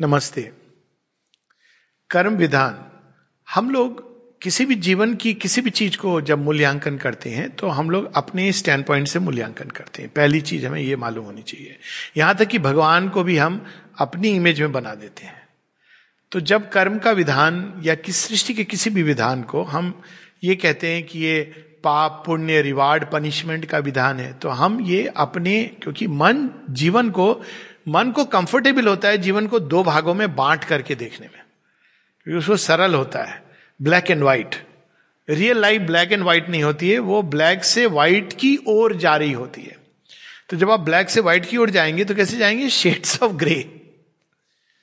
नमस्ते। कर्म विधान। हम लोग किसी भी जीवन की किसी भी चीज़ को जब मूल्यांकन करते हैं तो हम लोग अपने स्टैंड पॉइंट से मूल्यांकन करते हैं। पहली चीज़ हमें यह मालूम होनी चाहिए। यहाँ तक कि भगवान को भी हम अपनी इमेज में बना देते हैं। तो जब कर्म का विधान या किस सृष्टि के किसी भी विधान को हम ये कहते हैं कि ये पाप, पुण्य रिवार्ड पनिशमेंट का विधान है तो हम ये अपने, क्योंकि मन, जीवन को मन को कंफर्टेबल होता है जीवन को दो भागों में बांट करके देखने में। क्योंकि उसको सरल होता है। Black and white real life black and white नहीं होती है। वो ब्लैक से व्हाइट की ओर जा रही होती है। तो जब आप ब्लैक से व्हाइट की ओर जाएँगे तो कैसे जाएँगे? Shades of grey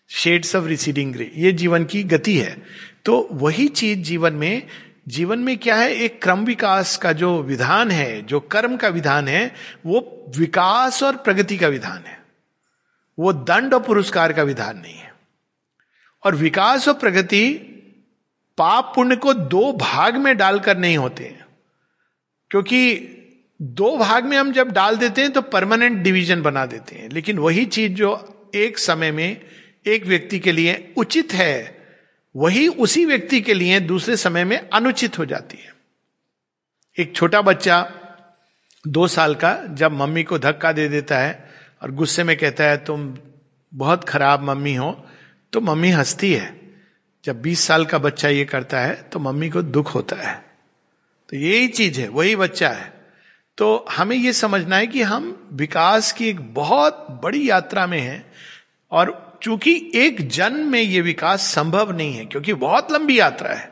shades of receding grey ये जीवन की गति है। तो वही चीज़ जीवन में जीवन में क्या है? एक क्रम विकास का जो विधान है, जो कर्म का विधान है, वो विकास और प्रगति का विधान है। वो दंड और पुरस्कार का विधान नहीं है। और विकास और प्रगति पाप पुण्य को दो भाग में डालकर नहीं होते क्योंकि दो भाग में हम जब डाल देते हैं तो परमानेंट डिवीज़न बना देते हैं। लेकिन वही चीज़ जो एक समय में एक व्यक्ति के लिए उचित है, वही उसी व्यक्ति के लिए दूसरे समय में अनुचित हो जाती है। एक छोटा बच्चा दो साल का जब मम्मी को धक्का दे देता है और गुस्से में कहता है, तुम बहुत खराब मम्मी हो तो मम्मी हंसती है। जब 20 साल का बच्चा ये करता है तो मम्मी को दुख होता है। तो यही चीज़ है, वही बच्चा है। तो हमें यह समझना है कि हम विकास की एक बहुत बड़ी यात्रा में हैं, और चूँकि एक जन्म में यह विकास संभव नहीं है, क्योंकि बहुत लंबी यात्रा है।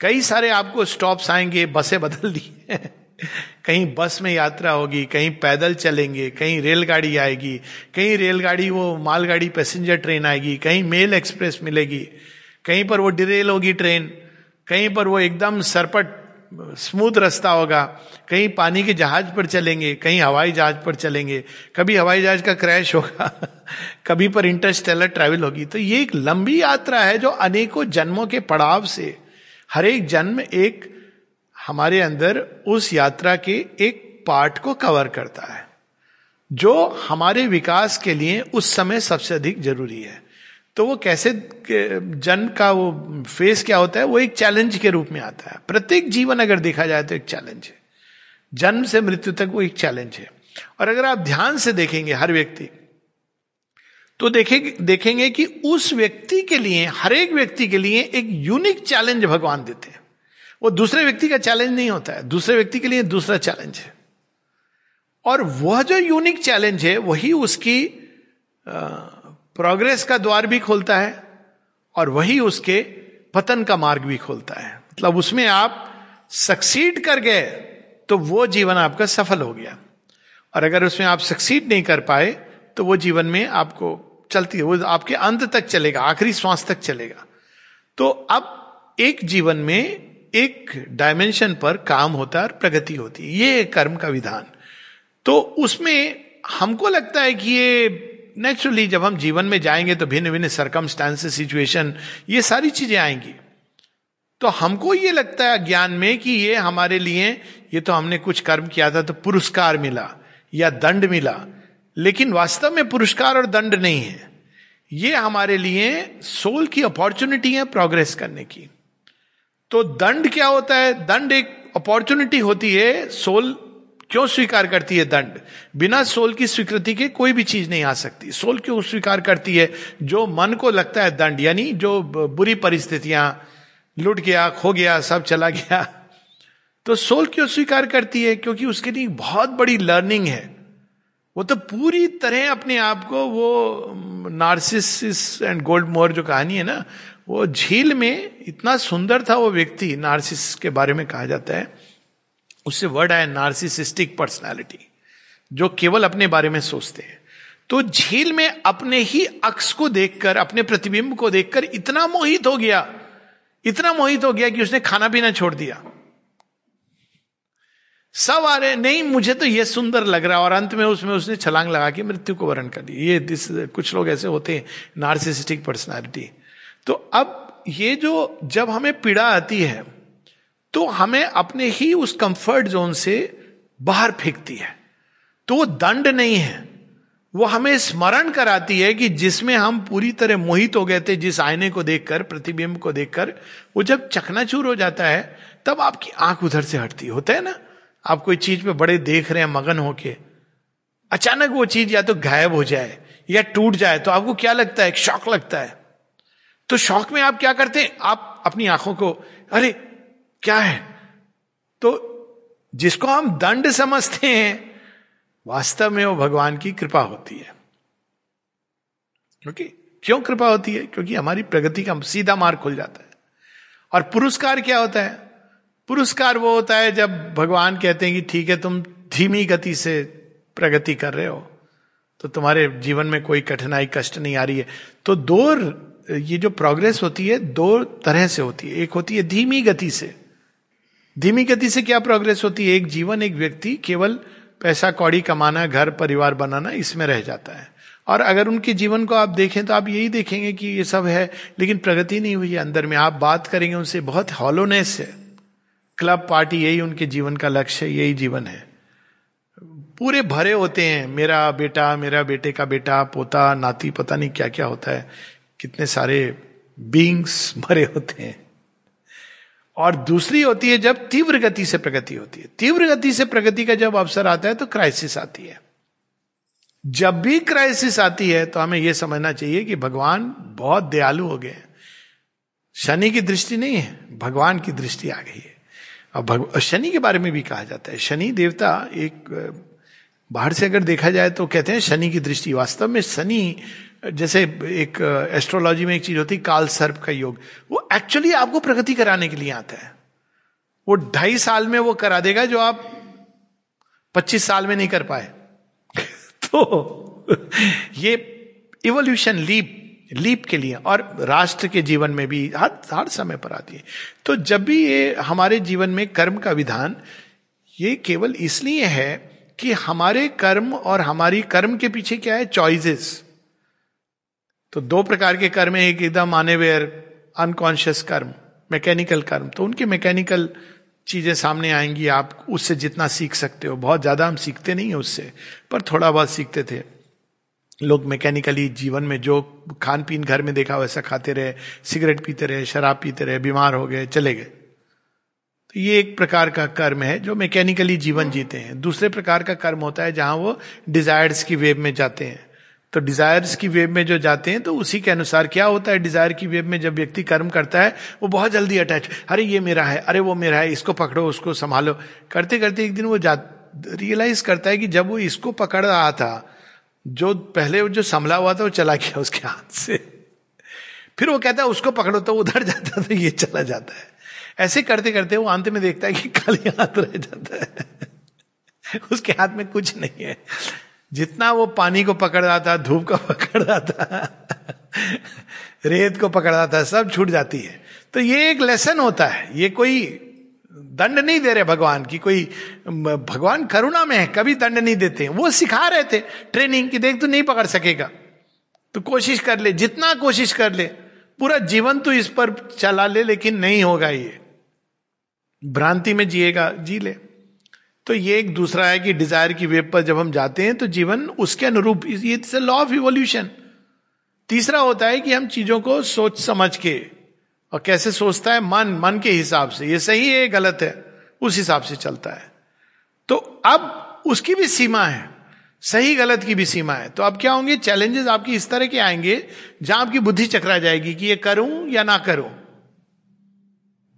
कई सारे आपको स्टॉप्स आएँगे, बसें बदल दी कहीं बस में यात्रा होगी, कहीं पैदल चलेंगे, कहीं रेलगाड़ी आएगी, कहीं रेलगाड़ी वो मालगाड़ी पैसेंजर ट्रेन आएगी, कहीं मेल एक्सप्रेस मिलेगी, कहीं पर वो डिरेल होगी ट्रेन, कहीं पर वो एकदम सरपट, स्मूथ रास्ता होगा, कहीं पानी के जहाज़ पर चलेंगे, कहीं हवाई जहाज़ पर चलेंगे, कभी हवाई जहाज़ का क्रैश होगा, कभी पर इंटरस्टेलर ट्रैवल होगी। तो ये एक लंबी यात्रा है जो अनेकों जन्मों के पड़ाव से, हर एक जन्म एक हमारे अंदर उस यात्रा के एक पार्ट को कवर करता है, जो हमारे विकास के लिए उस समय सबसे अधिक ज़रूरी है। तो वो कैसे जन्म का वो फेस क्या होता है, वो एक चैलेंज के रूप में आता है। प्रत्येक जीवन अगर देखा जाए तो एक चैलेंज है। जन्म से मृत्यु तक वो एक चैलेंज है। और अगर आप ध्यान से देखेंगे हर व्यक्ति तो देखेंगे देखेंगे कि उस व्यक्ति के लिए, हर एक व्यक्ति के लिए एक यूनिक चैलेंज भगवान देते हैं। वो दूसरे व्यक्ति का चैलेंज नहीं होता है। दूसरे व्यक्ति के लिए दूसरा चैलेंज है। और वह जो यूनिक चैलेंज है, वही उसकी प्रोग्रेस का द्वार भी खोलता है और वही उसके पतन का मार्ग भी खोलता है। मतलब उसमें आप सक्सीड कर गए तो वो जीवन आपका सफल हो गया। और अगर उसमें आप सक्सीड नहीं कर पाए तो वो जीवन में आपको चलती है। वो आपके अंत तक चलेगा, आखिरी श्वास तक चलेगा। तो अब एक जीवन में एक डायमेंशन पर काम होता है और प्रगति होती है। ये कर्म का विधान। तो उसमें हमको लगता है कि ये नेचुरली जब हम जीवन में जाएँगे तो भिन्न भिन्न सरकमस्टांसेस सिचुएशन ये सारी चीज़ें आएँगी। तो हमको ये लगता है ज्ञान में कि ये हमारे लिए, ये तो हमने कुछ कर्म किया था तो पुरस्कार मिला या दंड मिला। लेकिन वास्तव में पुरस्कार और दंड नहीं है। ये हमारे लिए सोल की अपॉर्चुनिटी है प्रोग्रेस करने की। तो दंड क्या होता है? दंड एक अपॉर्चुनिटी होती है, सोल क्यों स्वीकार करती है दंड? बिना सोल की स्वीकृति के कोई भी चीज़ नहीं आ सकती। सोल क्यों स्वीकार करती है? जो मन को लगता है दंड, यानी जो बुरी परिस्थितियाँ, लुट गया, खो गया, सब चला गया तो सोल क्यों स्वीकार करती है? क्योंकि उसके लिए बहुत बड़ी लर्निंग है। वो तो पूरी तरह अपने आप को वो नार्सिस एंड गोल्ड मोर जो कहानी है ना वो झील में इतना सुंदर था वो व्यक्ति, नार्सिस के बारे में कहा जाता है उससे वर्ड आया नार्सिसिस्टिक पर्सनैलिटी, जो केवल अपने बारे में सोचते हैं। तो झील में अपने ही अक्स को देखकर, अपने प्रतिबिंब को देखकर इतना मोहित हो गया, इतना मोहित हो गया कि उसने खाना पीना छोड़ दिया। सब आ रहे नहीं, मुझे तो ये सुंदर लग रहा और अंत में उसमें उसने छलांग लगा के मृत्यु को वर्ण कर दी ये दिस कुछ लोग ऐसे होते हैं, नार्सिसिस्टिक पर्सनैलिटी। तो अब ये जो, जब हमें पीड़ा आती है तो हमें अपने ही उस कंफर्ट जोन से बाहर फेंकती है। तो वो दंड नहीं है। वो हमें स्मरण कराती है कि जिसमें हम पूरी तरह मोहित हो गए थे, जिस आईने को देखकर, प्रतिबिंब को देखकर, वो जब चकनाचूर हो जाता है, तब आपकी आँख उधर से हटती होता है ना? आप कोई चीज़ पे बड़े देख रहे हैं, मगन होके। अचानक वो चीज़ या तो गायब हो जाए, या टूट जाए तो आपको क्या लगता है? शौक लगता है। तो शौक में आप क्या करते हैं? आप अपनी आँखों को, अरे, क्या है? तो जिसको हम दंड समझते हैं, वास्तव में वो भगवान की कृपा होती है। क्योंकि, क्यों कृपा होती है? क्योंकि हमारी प्रगति का सीधा मार्ग खुल जाता है। और पुरस्कार क्या होता है? पुरस्कार वो होता है जब भगवान कहते हैं कि, ठीक है, तुम धीमी गति से प्रगति कर रहे हो तो तुम्हारे जीवन में कोई कठिनाई, कष्ट नहीं आ रही है। तो दो ये जो प्रोग्रेस होती है, दो तरह से होती है। एक होती है धीमी गति से। धीमी गति से क्या प्रोग्रेस होती है? एक जीवन, एक व्यक्ति, केवल पैसा, कौड़ी कमाना, घर, परिवार बनाना, इसमें रह जाता है। और अगर उनके जीवन को आप देखें तो आप यही देखेंगे कि ये सब है, लेकिन प्रगति नहीं हुई है अंदर में। आप बात करेंगे उनसे, बहुत हॉलोनेस है। क्लब, पार्टी, यही उनके जीवन का लक्ष्य है, यही जीवन है। पूरे भरे होते हैं, मेरा बेटा, मेरा बेटे का बेटा, पोता, नाती, पता नहीं क्या क्या होता है। कितने सारे बींग्स भरे होते हैं। और दूसरी होती है जब तीव्र गति से प्रगति होती है। तीव्र गति से प्रगति का जब अवसर आता है तो क्राइसिस आती है। जब भी क्राइसिस आती है तो हमें यह समझना चाहिए कि भगवान बहुत दयालु हो गए शनि की दृष्टि नहीं है, भगवान की दृष्टि आ गई है। और शनि के बारे में भी कहा जाता है। शनि देवता एक, बाहर से अगर देखा जाए तो कहते हैं शनि की दृष्टि। वास्तव में शनि जैसे एक एस्ट्रोलॉजी में एक चीज़ होती है काल सर्प का योग। वो एक्चुअली आपको प्रगति कराने के लिए आता है। वो ढाई साल में वो करा देगा जो आप पच्चीस साल में नहीं कर पाए। तो ये इवोल्यूशन लीप लीप के लिए और राष्ट्र के जीवन में भी हर हर समय पर आती है। तो जब भी ये हमारे जीवन में कर्म का विधान, ये केवल इसलिए है कि हमारे कर्म और हमारी कर्म के पीछे क्या है? चॉइसेस तो दो प्रकार के कर्म है, एक एकदम आनेवेयर अनकॉन्शियस कर्म मैकेनिकल कर्म। तो उनके मैकेनिकल चीज़ें सामने आएँगी, आप उससे जितना सीख सकते हो। बहुत ज़्यादा हम सीखते नहीं है उससे, पर थोड़ा बहुत सीखते थे। लोग मैकेनिकली जीवन में जो खान पीन घर में देखा, वैसा खाते रहे, सिगरेट पीते रहे, शराब पीते रहे, बीमार हो गए, चले गए। तो ये एक प्रकार का कर्म है जो मैकेनिकली जीवन जीते हैं। दूसरे प्रकार का कर्म होता है जहाँ वो डिजायर्स की वेब में जाते हैं। तो डिजायर्स की वेब में जो जाते हैं तो उसी के अनुसार क्या होता है? डिज़ायर की वेब में जब व्यक्ति कर्म करता है, वो बहुत जल्दी अटैच अरे, ये मेरा है, अरे, वो मेरा है, इसको पकड़ो, उसको संभालो। करते करते एक दिन वो जा रियलाइज़ करता है कि जब वो इसको पकड़ रहा था, जो पहले जो संभला हुआ था, वो चला गया उसके हाथ से। फिर वो कहता है, उसको पकड़ो। तो उधर जाता तो ये चला जाता है। ऐसे करते करते वो अंत में देखता है कि खाली हाथ रह जाता है। उसके हाथ में कुछ नहीं है। जितना वो पानी को पकड़ रहा था, धूप को पकड़ रहा था, रेत को पकड़ रहा था, सब छूट जाती है। तो ये एक लेसन होता है। ये कोई दंड नहीं दे रहे भगवान की, कोई भगवान करुणा में है, कभी दंड नहीं देते वो सिखा रहे थे ट्रेनिंग की, देख तू नहीं पकड़ सकेगा। तो कोशिश कर ले, जितना कोशिश कर ले, पूरा जीवन तो इस पर चला ले, लेकिन नहीं होगा ये। भ्रांति में जिएगा, जी ले। तो ये एक दूसरा है कि डिज़ायर की वेब पर जब हम जाते हैं तो जीवन उसके अनुरूप, ये लॉ ऑफ़ इवोल्यूशन तीसरा होता है कि हम चीज़ों को सोच समझ के, और कैसे सोचता है, मन मन के हिसाब से, ये सही है गलत है, उस हिसाब से चलता है। तो अब उसकी भी सीमा है, सही गलत की भी सीमा है। तो अब क्या होंगे चैलेंजेस आपकी इस तरह के आएँगे, जहाँ आपकी बुद्धि चकरा जाएगी कि ये करूँ या ना करूँ।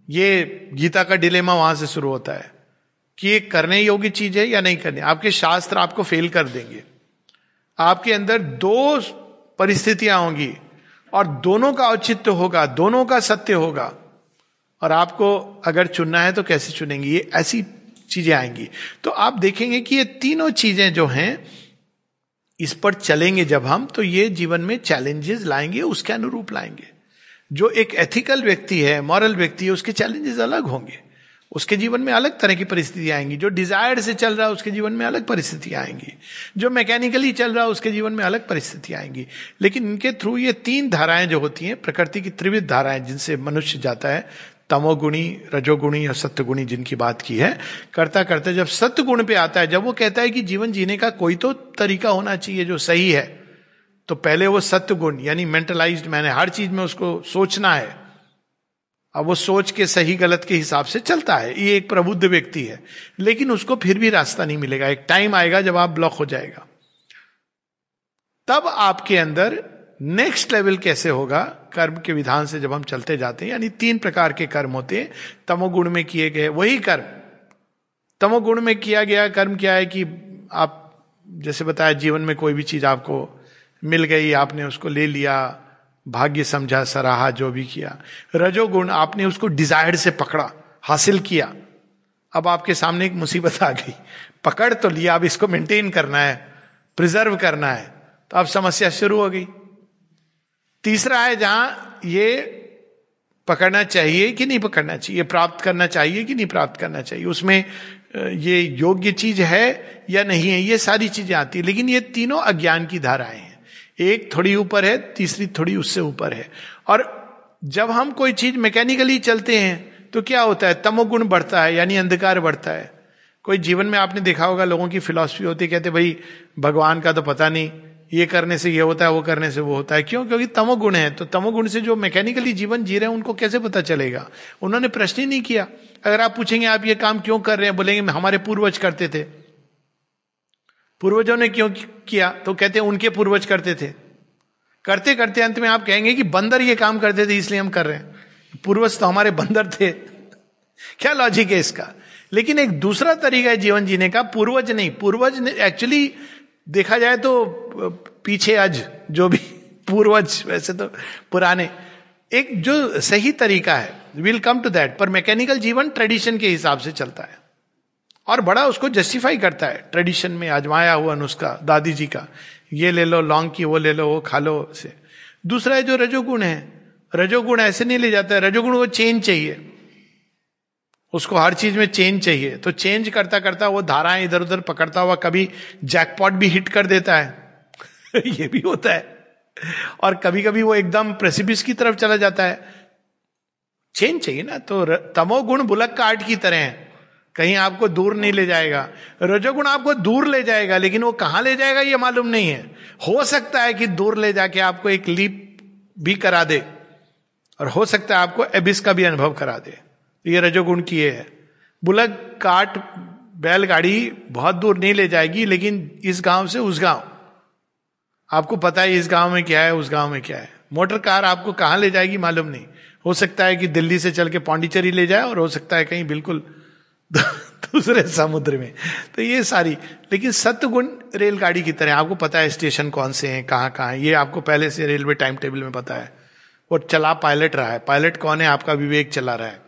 ये गीता का डिलेमा वहाँ से शुरू होता है। कि ये करने योग्य चीज़ है या नहीं करने। आपके शास्त्र आपको फेल कर देंगे। आपके अंदर दो परिस्थितियाँ होंगी और दोनों का औचित्य होगा, दोनों का सत्य होगा। और आपको अगर चुनना है तो कैसे चुनेंगे? ये ऐसी चीज़ें आएँगी। तो आप देखेंगे कि ये तीनों चीज़ें जो हैं, इस पर चलेंगे जब हम तो ये जीवन में चैलेंजेस लाएँगे, उसके अनुरूप लाएँगे। जो एक एथिकल व्यक्ति है मॉरल व्यक्ति है, उसके चैलेंजेस अलग होंगे। उसके जीवन में अलग तरह की परिस्थितियाँ आएँगी। जो डिज़ायर से चल रहा है, उसके जीवन में अलग परिस्थितियाँ आएँगी। जो मैकेनिकली चल रहा है, उसके जीवन में अलग परिस्थितियाँ आएँगी। लेकिन इनके थ्रू ये तीन धाराएँ जो होती हैं, प्रकृति की त्रिविध धाराएँ जिनसे मनुष्य जाता है, तमोगुणी, रजोगुणी और सत्यगुणी जिनकी बात की है, करता करता जब सत्य गुण पे आता है, जब वो कहता है कि जीवन जीने का कोई तो तरीका होना चाहिए जो सही है तो पहले वो सत्य गुण यानी मेंटलाइज्ड मैंने हर चीज़ में उसको सोचना है अब वो सोच के सही गलत के हिसाब से चलता है। ये एक प्रबुद्ध व्यक्ति है। लेकिन उसको फिर भी रास्ता नहीं मिलेगा। एक टाइम आएगा जब आप ब्लॉक हो जाएगा। तब आपके अंदर नेक्स्ट लेवल कैसे होगा? कर्म के विधान से जब हम चलते जाते हैं, यानी तीन प्रकार के कर्म होते हैं। तमोगुण में किए गए वही कर्म। तमोगुण में किया गया कर्म क्या है कि आप, जैसे बताया, जीवन में कोई भी चीज़ आपको मिल गई, आपने उसको ले लिया भाग्य समझा, सराहा, जो भी किया। रजोगुण, आपने उसको डिज़ायर से पकड़ा, हासिल किया। अब आपके सामने एक मुसीबत आ गई। पकड़ तो लिया, अब इसको मेंटेन करना है प्रिजर्व करना है। तो अब समस्या शुरू हो गई। तीसरा है जहाँ ये पकड़ना चाहिए कि नहीं पकड़ना चाहिए प्राप्त करना चाहिए कि नहीं प्राप्त करना चाहिए। उसमें ये योग्य चीज़ है या नहीं है, ये सारी चीज़ें आती है। लेकिन ये तीनों अज्ञान की धाराएँ हैं। एक थोड़ी ऊपर है, तीसरी थोड़ी उससे ऊपर है। और जब हम कोई चीज़ मैकेनिकली चलते हैं तो क्या होता है? तमोगुण बढ़ता है, यानी अंधकार बढ़ता है। कोई जीवन में आपने देखा होगा, लोगों की फिलॉसफी होती है, कहते भाई, भगवान का तो पता नहीं, ये करने से ये होता है, वो करने से वो होता है। क्यों? क्योंकि तमोगुण है। तो तमोगुण से जो मैकेनिकली जीवन जी रहे हैं, उनको कैसे पता चलेगा? उन्होंने प्रश्न ही नहीं किया। अगर आप पूछेंगे, आप ये काम क्यों कर रहे हैं? बोलेंगे, हमारे पूर्वज करते थे। पूर्वजों ने क्यों किया? तो कहते हैं, उनके पूर्वज करते थे। करते करते अंत में आप कहेंगे कि बंदर ये काम करते थे, इसलिए हम कर रहे हैं। पूर्वज तो हमारे बंदर थे। क्या लॉजिक है इसका? लेकिन एक दूसरा तरीका है जीवन जीने का, पूर्वज नहीं। पूर्वज एक्चुअली देखा जाए तो पीछे अज जो भी पूर्वज, वैसे तो पुराने। एक जो सही तरीका है विल कम टू दैट पर मैकेनिकल जीवन ट्रेडिशन के हिसाब से चलता है। और बड़ा उसको जस्टिफाई करता है। ट्रेडिशन में आजमाया हुआ नुस्खा दादी जी का। ये ले लो लौंग की वो ले लो, वो खा लो से दूसरा है जो रजोगुण है। रजोगुण ऐसे नहीं ले जाता है। रजोगुण को चेंज चाहिए। उसको हर चीज़ में चेंज चाहिए। तो चेंज करता करता वो धाराएँ इधर उधर पकड़ता हुआ कभी जैकपॉट भी हिट कर देता है। ये भी होता है। और कभी कभी वो एकदम प्रेसिपिस की तरफ़ चला जाता है। चेंज चाहिए ना। तो तमोगुण बुलक का आर्ट की तरह है। कहीं आपको दूर नहीं ले जाएगा। रजोगुण आपको दूर ले जाएगा, लेकिन वो कहाँ ले जाएगा ये मालूम नहीं है। हो सकता है कि दूर ले जाके आपको एक लीप भी करा दे, और हो सकता है आपको एबिस का भी अनुभव करा दे। ये रजोगुण की है। बुलक काट बैलगाड़ी बहुत दूर नहीं ले जाएगी, लेकिन इस गाँव से उस गाँव। आपको पता है इस गाँव में क्या है, उस गाँव में क्या है। मोटर कार आपको कहाँ ले जाएगी मालूम नहीं। हो सकता है कि दिल्ली से चल के पांडिचेरी ले जाए, और हो सकता है कहीं बिल्कुल दूसरे समुद्र में। तो ये सारी, लेकिन सत्य रेलगाड़ी की तरह आपको पता है स्टेशन कौन से हैं, कहाँ कहाँ है। ये आपको पहले से रेलवे टाइम टेबल में पता है। वो चला, पायलट रहा है। पायलट कौन है? आपका विवेक चला रहा है।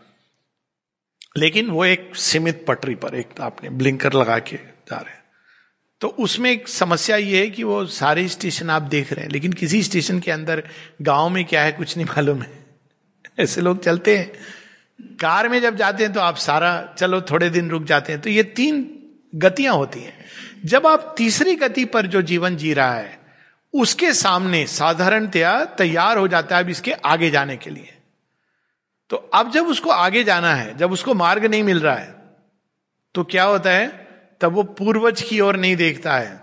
लेकिन वो एक सीमित पटरी पर, एक आपने ब्लिंकर लगा के जा रहे हैं। तो उसमें एक समस्या ये है कि वो सारे स्टेशन आप देख रहे हैं, लेकिन किसी स्टेशन के अंदर गाँव में क्या है, कुछ नहीं मालूम है। ऐसे लोग चलते हैं। कार में जब जाते हैं तो आप सारा, चलो थोड़े दिन रुक जाते हैं। तो ये तीन गतियाँ होती हैं। जब आप तीसरी गति पर जो जीवन जी रहा है, उसके सामने साधारणतया तैयार हो जाता है अब इसके आगे जाने के लिए। तो अब जब उसको आगे जाना है, जब उसको मार्ग नहीं मिल रहा है तो क्या होता है? तब वो पूर्वज की ओर नहीं देखता है,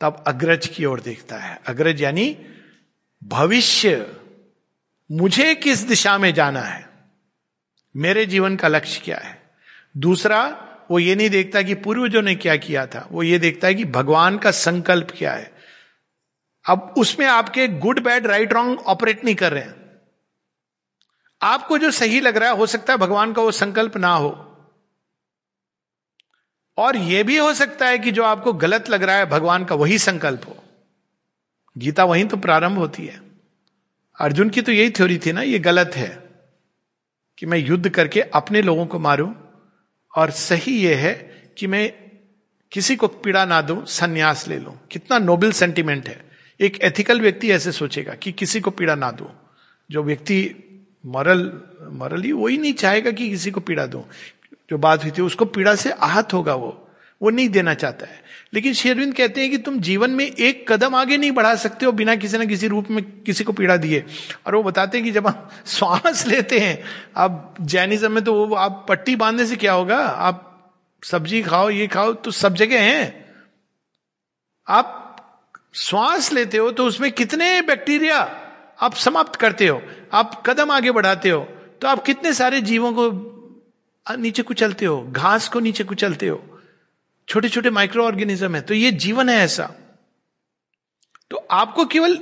तब अग्रज की ओर देखता है। अग्रज यानी भविष्य, मुझे किस दिशा में जाना है? मेरे जीवन का लक्ष्य क्या है? दूसरा, वो ये नहीं देखता कि पूर्वजों ने क्या किया था। वो ये देखता है कि भगवान का संकल्प क्या है। अब उसमें आपके good bad right wrong operate नहीं कर रहे हैं। आपको जो सही लग रहा है, हो सकता है भगवान का वो संकल्प ना हो। और यह भी हो सकता है कि जो आपको गलत लग रहा है, भगवान का वही संकल्प हो। गीता वहीं तो प्रारंभ होती है। अर्जुन की तो यही थ्योरी थी ना, ये गलत है। कि मैं युद्ध करके अपने लोगों को मारूं? और सही यह है कि मैं किसी को पीड़ा ना दूँ, संन्यास ले लूँ। कितना नोबल सेंटिमेंट है। एक एथिकल व्यक्ति ऐसे सोचेगा कि किसी को पीड़ा ना दूँ। जो व्यक्ति मॉरल, मॉरली वही नहीं चाहेगा कि किसी को पीड़ा दूँ। जो बात हुई थी, उसको पीड़ा से आहत होगा वो। वो नहीं देना चाहता है। लेकिन शेरविंद कहते हैं कि तुम जीवन में एक कदम आगे नहीं बढ़ा सकते हो बिना किसी ना किसी रूप में किसी को पीड़ा दिए। और वो बताते हैं कि जब हम श्वास लेते हैं अब जैनिज्म में तो वो, आप पट्टी बांधने से क्या होगा? आप सब्ज़ी खाओ, ये खाओ तो सब जगह है। आप श्वास लेते हो तो उसमें कितने बैक्टीरिया आप समाप्त करते हो? आप कदम आगे बढ़ाते हो तो आप कितने सारे जीवों को नीचे कुचलते हो? घास को नीचे कुचलते हो? छोटे छोटे माइक्रो ऑर्गेनिज्म है तो ये जीवन है ऐसा। तो आपको केवल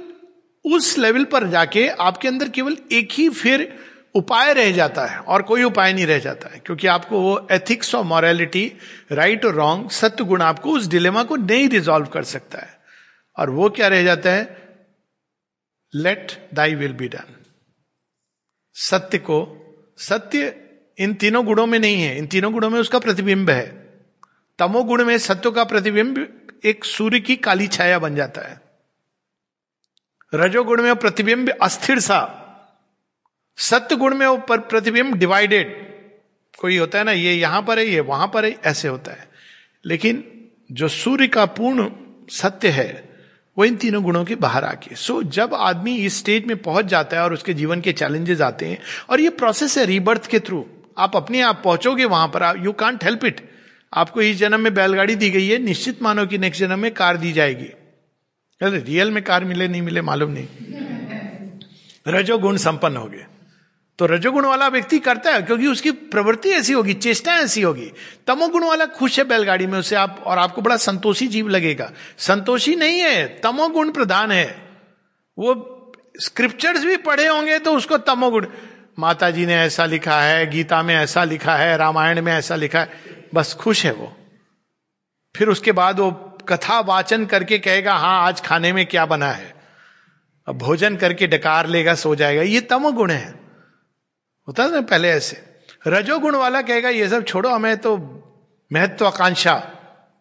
उस लेवल पर जाके आपके अंदर केवल एक ही फिर उपाय रह जाता है, और कोई उपाय नहीं रह जाता है, क्योंकि आपको वो एथिक्स और मॉरलिटी राइट और रॉन्ग सत्य गुण आपको उस डिलेमा को नहीं रिजॉल्व कर सकता है। और वो क्या रह जाता है? Let thy will be done सत्य को, सत्य इन तीनों गुणों में नहीं है, इन तीनों गुणों में उसका प्रतिबिंब है। तमोगुण में सत्व का प्रतिबिंब एक सूर्य की काली छाया बन जाता है। रजोगुण में प्रतिबिंब अस्थिर सा सत्य गुण में वो प्रतिबिंब डिवाइडेड कोई होता है ना ये यहाँ पर है ये वहाँ पर है ऐसे होता है। लेकिन जो सूर्य का पूर्ण सत्य है वो इन तीनों गुणों के बाहर आके। सो so, जब आदमी इस स्टेज में पहुँच जाता है और उसके जीवन के चैलेंजेस आते हैं और ये प्रोसेस है रीबर्थ के थ्रू आप अपने आप पहुंचोगे वहाँ पर यू कांट हेल्प इट आपको इस जन्म में बैलगाड़ी दी गई है, निश्चित मानो कि नेक्स्ट जन्म में कार दी जाएगी। रियल में कार मिले, नहीं मिले, मालूम नहीं। रजोगुण संपन्न हो गए। तो रजोगुण वाला व्यक्ति करता है, क्योंकि उसकी प्रवृत्ति ऐसी होगी, चेष्टा ऐसी होगी। तमोगुण वाला खुश है बैलगाड़ी में, उसे आप, और आपको बड़ा संतोषी जीव लगेगा। संतोषी नहीं है, तमोगुण प्रधान है। वो स्क्रिप्चर्स भी पढ़े होंगे तो उसको तमोगुण। माता जी ने ऐसा लिखा है, गीता में ऐसा लिखा है, रामायण में ऐसा लिखा है। बस खुश है वो। फिर उसके बाद वो कथा वाचन करके कहेगा हाँ आज खाने में क्या बना है? अब भोजन करके डकार लेगा, सो जाएगा। ये तमोगुण है। होता है ना पहले ऐसे। रजोगुण वाला कहेगा, ये सब छोड़ो, हमें तो महत्वाकांक्षा,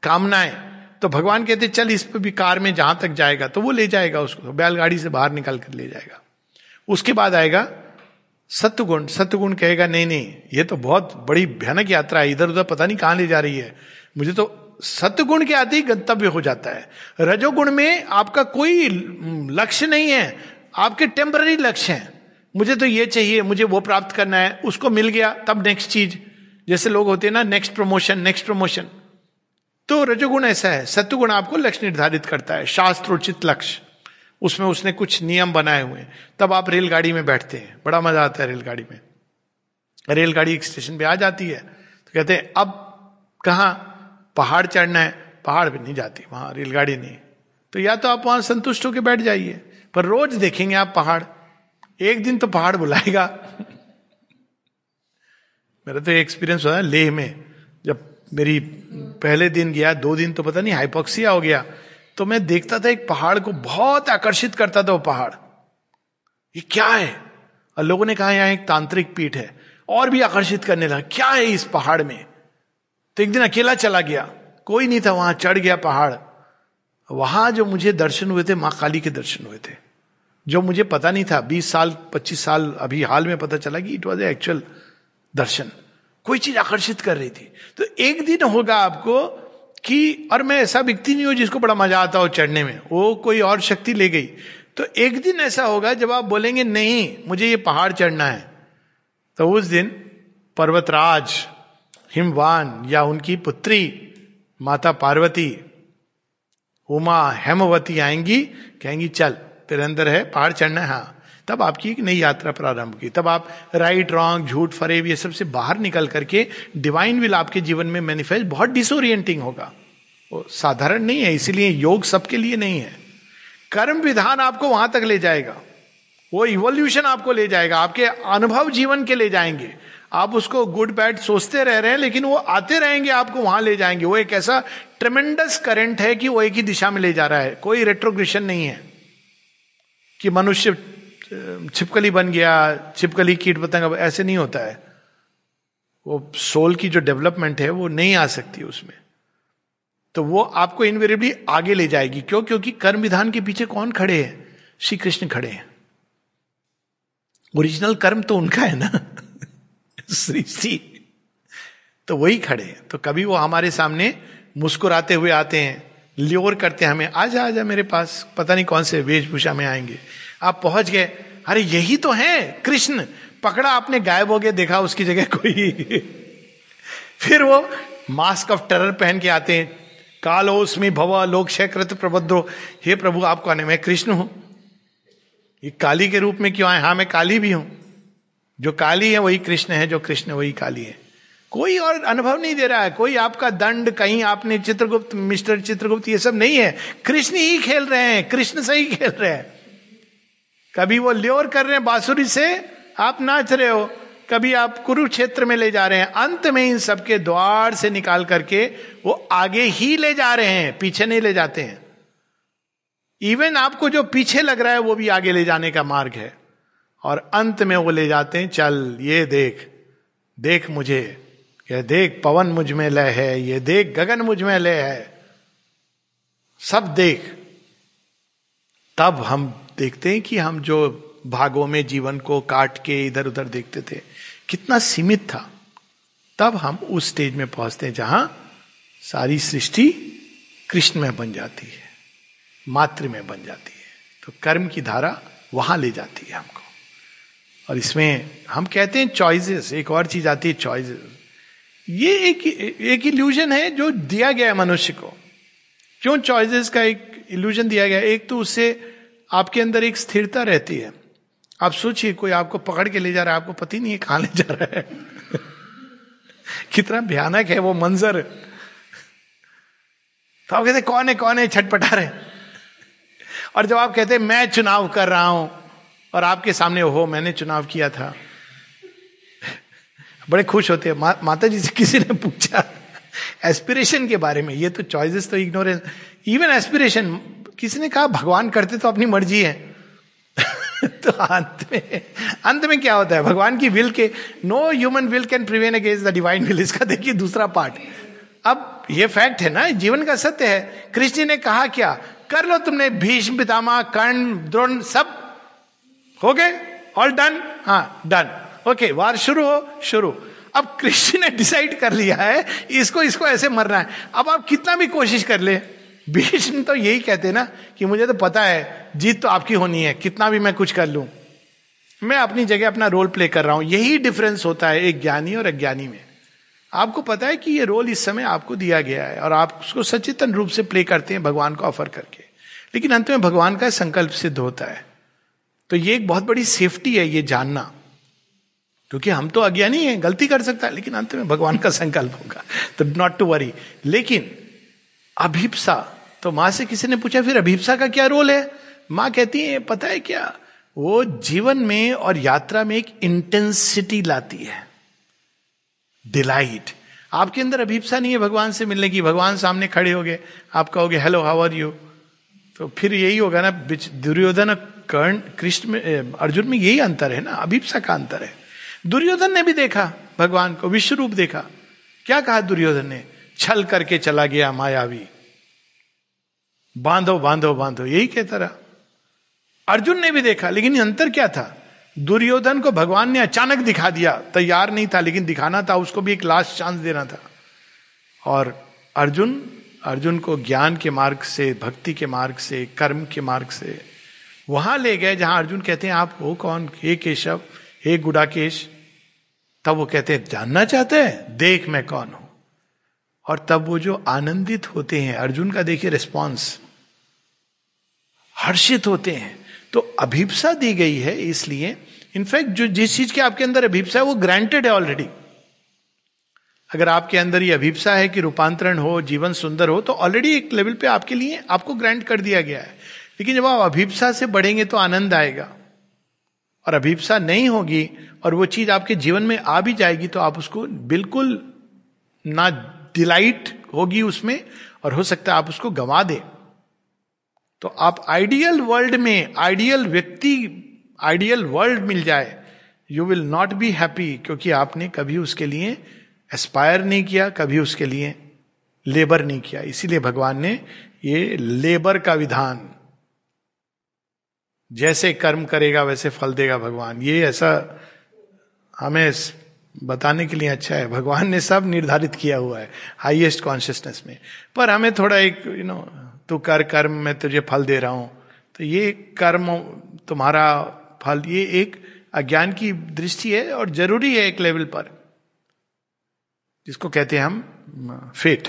कामनाएँ। तो भगवान कहते चल, इस पर भी कार में जहाँ तक जाएगा। तो वो ले जाएगा उसको। बैलगाड़ी से बाहर निकल कर ले जाएगा। उसके बाद आएगा सत्युगुण सत्युगुण कहेगा, नहीं नहीं, ये तो बहुत बड़ी भयानक यात्रा है इधर उधर पता नहीं कहाँ ले जा रही है। मुझे तो सत्युगुण के आदि गंतव्य हो जाता है। रजोगुण में आपका कोई लक्ष्य नहीं है, आपके टेम्पररी लक्ष्य हैं। मुझे तो ये चाहिए, मुझे वो प्राप्त करना है, उसको मिल गया, तब नेक्स्ट चीज़। जैसे लोग होते हैं ना नेक्स्ट प्रमोशन नेक्स्ट प्रमोशन तो रजोगुण ऐसा है सत्युगुण आपको लक्ष्य निर्धारित करता है, शास्त्रोचित लक्ष्य। उसमें उसने कुछ नियम बनाए हुए हैं। तब आप रेलगाड़ी में बैठते हैं। बड़ा मज़ा आता है रेलगाड़ी में। रेलगाड़ी एक स्टेशन पे आ जाती है। तो कहते हैं, अब कहा? पहाड़ चढ़ना है। पहाड़ पे नहीं जाती, वहाँ रेलगाड़ी नहीं तो या तो आप वहाँ संतुष्ट होकर बैठ जाइए, पर रोज देखेंगे आप पहाड़। एक दिन तो पहाड़ बुलाएगा। मेरा तो एक्सपीरियंस हुआ लेह में। जब मेरी पहले दिन गया, दो दिन तो पता नहीं हाइपोक्सिया हो गया। तो मैं देखता था एक पहाड़ को बहुत आकर्षित करता था वो पहाड़। ये क्या है? और लोगों ने कहा, यहाँ एक तांत्रिक पीठ है, और भी आकर्षित करने लगा। क्या है इस पहाड़ में? तो एक दिन अकेला चला गया। कोई नहीं था, वहाँ चढ़ गया पहाड़। वहाँ जो मुझे दर्शन हुए थे, माँ काली के दर्शन हुए थे। जो मुझे पता नहीं था, बीस साल, पच्चीस साल अभी हाल में पता चला कि इट वॉज़ एक्चुअल दर्शन। कोई चीज़ आकर्षित कर रही थी। तो एक दिन होगा आपको कि और मैं ऐसा व्यक्ति नहीं हूँ जिसको बड़ा मज़ा आता हो चढ़ने में। वो कोई और शक्ति ले गई। तो एक दिन ऐसा होगा, जब आप बोलेंगे, नहीं, मुझे ये पहाड़ चढ़ना है। तो उस दिन पर्वतराज, हिमवान या उनकी पुत्री, माता पार्वती, उमा हेमवती आएँगी, कहेंगी, चल, तेरे अंदर है, पहाड़ चढ़ना है। हाँ। तब आपकी एक नई यात्रा प्रारंभ की। तब आप राइट रॉन्ग झूठ, फरेब, ये सबसे बाहर निकल करके डिवाइन विल आपके जीवन में मैनिफेस्ट बहुत डिसोरिएंटिंग होगा। वो साधारण नहीं है, इसीलिए योग सबके लिए नहीं है। कर्म विधान आपको वहाँ तक ले जाएगा। वो इवोल्यूशन आपको ले जाएगा, आपके अनुभव जीवन के ले जाएँगे। आप उसको गुड बैड सोचते रह रहे हैं, लेकिन वो आते रहेंगे, आपको वहाँ ले जाएँगे। वो एक ऐसा ट्रमेंडस करंट है कि वो एक ही दिशा में ले जा रहा है। कोई रेट्रोग्रेशन नहीं है कि मनुष्य छिपकली बन गया, छिपकली कीट पतंग, अब ऐसे नहीं होता है। वो सोल की जो डेवलपमेंट है, वो नहीं आ सकती उसमें। तो वो आपको इनवेरेबली आगे ले जाएगी। क्यों? क्योंकि कर्म विधान के पीछे कौन खड़े हैं? श्री कृष्ण खड़े हैं। ओरिजिनल कर्म तो उनका है ना? श्री तो वही खड़े हैं। तो कभी वो हमारे सामने मुस्कुराते हुए आते हैं, ल्योर करते हैं हमें आ जा आ जा मेरे पास। पता नहीं कौन से वेशभूषा में आएँगे। आप पहुँच गए। अरे, यही तो है, कृष्ण। पकड़ा आपने, गायब हो गया, देखा उसकी जगह कोई। फिर वो मास्क ऑफ़ टेरर पहन के आते हैं। कालोस्मी भव, लोक शेकृत प्रबद्धो। हे प्रभु, आपको आने, मैं कृष्ण हूँ। ये काली के रूप में क्यों आए? हाँ मैं काली भी हूँ। जो काली है, वही कृष्ण है, जो कृष्ण, वही काली है। कोई और अनुभव नहीं दे रहा है। कोई आपका दंड, कहीं आपने चित्रगुप्त, मिस्टर चित्रगुप्त, ये सब नहीं है। कृष्ण ही खेल रहे हैं, कृष्ण से ही खेल रहे हैं। कभी वो ल्योर कर रहे हैं, बांसुरी से आप नाच रहे हो, कभी आप कुरुक्षेत्र में ले जा रहे हैं, अंत में इन सबके द्वार से निकाल करके वो आगे ही ले जा रहे हैं, पीछे नहीं ले जाते हैं। इवन आपको जो पीछे लग रहा है, वो भी आगे ले जाने का मार्ग है। और अंत में वो ले जाते हैं, चल, ये देख देख मुझे, ये देख पवन मुझमें लय है, ये देख गगन मुझमें लय है। सब देख, तब हम देखते हैं कि हम जो भागों में जीवन को काट के इधर उधर देखते थे, कितना सीमित था। तब हम उस स्टेज में पहुँचते हैं जहाँ सारी सृष्टि कृष्ण में बन जाती है मात्र में बन जाती है। तो कर्म की धारा वहाँ ले जाती है हमको। और इसमें हम कहते हैं चॉइसेस एक और चीज़ आती है चॉइसेस ये एक एक इल्यूजन है जो दिया गया है मनुष्य को। क्यों चॉइसेस का एक इल्यूजन दिया गया एक तो उससे आपके अंदर एक स्थिरता रहती है। आप सोचिए कोई आपको पकड़ के ले जा रहा है आपको पति नहीं है कहाँ ले जा रहा है? कितना भयानक है वो मंजर। तो आप कहते कौन है कौन है छटपटा रहे? और जब आप कहते मैं चुनाव कर रहा हूँ और आपके सामने हो मैंने चुनाव किया था। बड़े खुश होते हैं। मा, माता जी से किसी ने पूछा एस्पिरेशन के बारे में। ये तो चॉइसेस तो इग्नोरेंस इवन एस्पिरेशन किसी ने कहा, भगवान करते तो अपनी मर्ज़ी है. तो अंत में अंत में क्या होता है? भगवान की विल के no human will can prevail against the divine will इसका देखिए दूसरा पार्ट अब ये फैक्ट है ना, जीवन का सत्य है। कृष्ण ने कहा क्या? कर लो तुमने भीष्म पितामा कर्ण, द्रोण, सब। हो गए? ऑल डन हाँ डन ओके वार शुरू हो, शुरू। अब कृष्ण ने डिसाइड कर लिया है, इसको इसको ऐसे मरना है। अब आप कितना भी कोशिश कर ले। भीष्म तो यही कहते ना कि मुझे तो पता है, जीत तो आपकी होनी है, कितना भी मैं कुछ कर लू। मैं अपनी जगह अपना रोल प्ले कर रहा हूँ। यही डिफरेंस होता है एक ज्ञानी और अज्ञानी में। आपको पता है कि ये रोल इस समय आपको दिया गया है और आप उसको सचेतन रूप से प्ले करते हैं भगवान को ऑफ़र करके। लेकिन अंत में भगवान का संकल्प सिद्ध होता है। तो ये एक बहुत बड़ी सेफ्टी है ये जानना। क्योंकि हम तो अज्ञानी हैं, गलती कर सकता है, लेकिन अंत में भगवान का संकल्प होगा। तो नॉट टू वरी लेकिन अभिप्सा तो माँ से किसी ने पूछा, फिर अभिप्सा का क्या रोल है? माँ कहती है, पता है क्या? वो जीवन में और यात्रा में एक इंटेंसिटी लाती है। डिलाइट आपके अंदर अभिप्सा नहीं है भगवान से मिलने की। भगवान सामने खड़े हो गए। आप कहोगे, हेलो, हाउ आर यू? तो फिर यही होगा ना दुर्योधन कर्ण, कृष्ण में अर्जुन में यही अंतर है ना, अभिप्सा का अंतर है। दुर्योधन ने भी देखा, भगवान को विश्व रूप देखा। क्या कहा दुर्योधन ने? छल करके चला गया मायावी। बांधो बांधो बांधो, यही कहता रहा अर्जुन ने भी देखा, लेकिन अंतर क्या था? दुर्योधन को भगवान ने अचानक दिखा दिया, तैयार नहीं था, लेकिन दिखाना था, उसको भी एक लास्ट चांस देना था। और अर्जुन अर्जुन को ज्ञान के मार्ग से, भक्ति के मार्ग से, कर्म के मार्ग से वहाँ ले गए, जहाँ अर्जुन कहते हैं, आप हो कौन? हे केशव, हे गुडाकेश। तब वो कहते हैं, जानना चाहते हैं? देख मैं कौन हूँ? और तब वो जो आनंदित होते हैं, अर्जुन का देखिए रिस्पॉन्स हर्षित होते हैं। तो अभिप्सा दी गई है इसलिए, इनफैक्ट जो जिस चीज़ के आपके अंदर अभिप्सा है, वो ग्रांटेड है ऑलरेडी अगर आपके अंदर ये अभिप्सा है कि रूपांतरण हो, जीवन सुंदर हो तो ऑलरेडी एक लेवल पे आपके लिए आपको ग्रांट कर दिया गया है। लेकिन जब आप अभिप्सा से बढ़ेंगे तो आनंद आएगा। और अभिप्सा नहीं होगी और वो चीज़ आपके जीवन में आ भी जाएगी तो आप उसको बिल्कुल ना डिलाइट होगी उसमें, और हो सकता है आप उसको गंवा दें। तो आप आइडियल वर्ल्ड में आइडियल व्यक्ति आइडियल वर्ल्ड मिल जाए you will not be happy क्योंकि आपने कभी उसके लिए एस्पायर नहीं किया, कभी उसके लिए लेबर नहीं किया। इसीलिए भगवान ने ये लेबर का विधान, जैसे कर्म करेगा वैसे फल देगा भगवान। ये ऐसा हमें बताने के लिए अच्छा है। भगवान ने सब निर्धारित किया हुआ है हाईएस्ट कॉन्शियसनेस में। पर हमें थोड़ा एक यू नो तू कर, कर्म, मैं तुझे फल दे रहा हूँ। तो ये कर्म तुम्हारा फल, ये एक अज्ञान की दृष्टि है और ज़रूरी है एक लेवल पर, जिसको कहते हैं हम फेट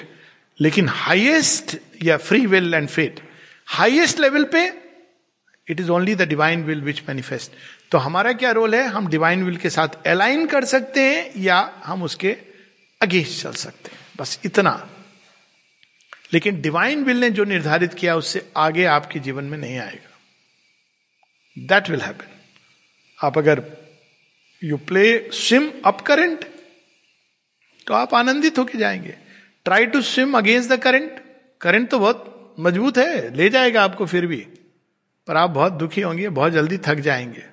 लेकिन हाईएस्ट या free will and fate highest level पे it is only the divine will which manifest तो हमारा क्या रोल है? हम डिवाइन विल के साथ अलाइन कर सकते हैं या हम उसके अगेंस्ट चल सकते हैं। बस इतना। लेकिन डिवाइन विल ने जो निर्धारित किया, उससे आगे आपके जीवन में नहीं आएगा। दैट विल हैपन आप अगर you play swim up current तो आप आनंदित होकर जाएँगे। Try to swim against the current current तो बहुत मज़बूत है, ले जाएगा आपको फिर भी। पर आप बहुत दुखी होंगे, बहुत जल्दी थक जाएँगे।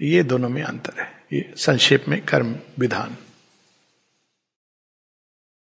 ये दोनों में अंतर है। ये संक्षेप में कर्म विधान।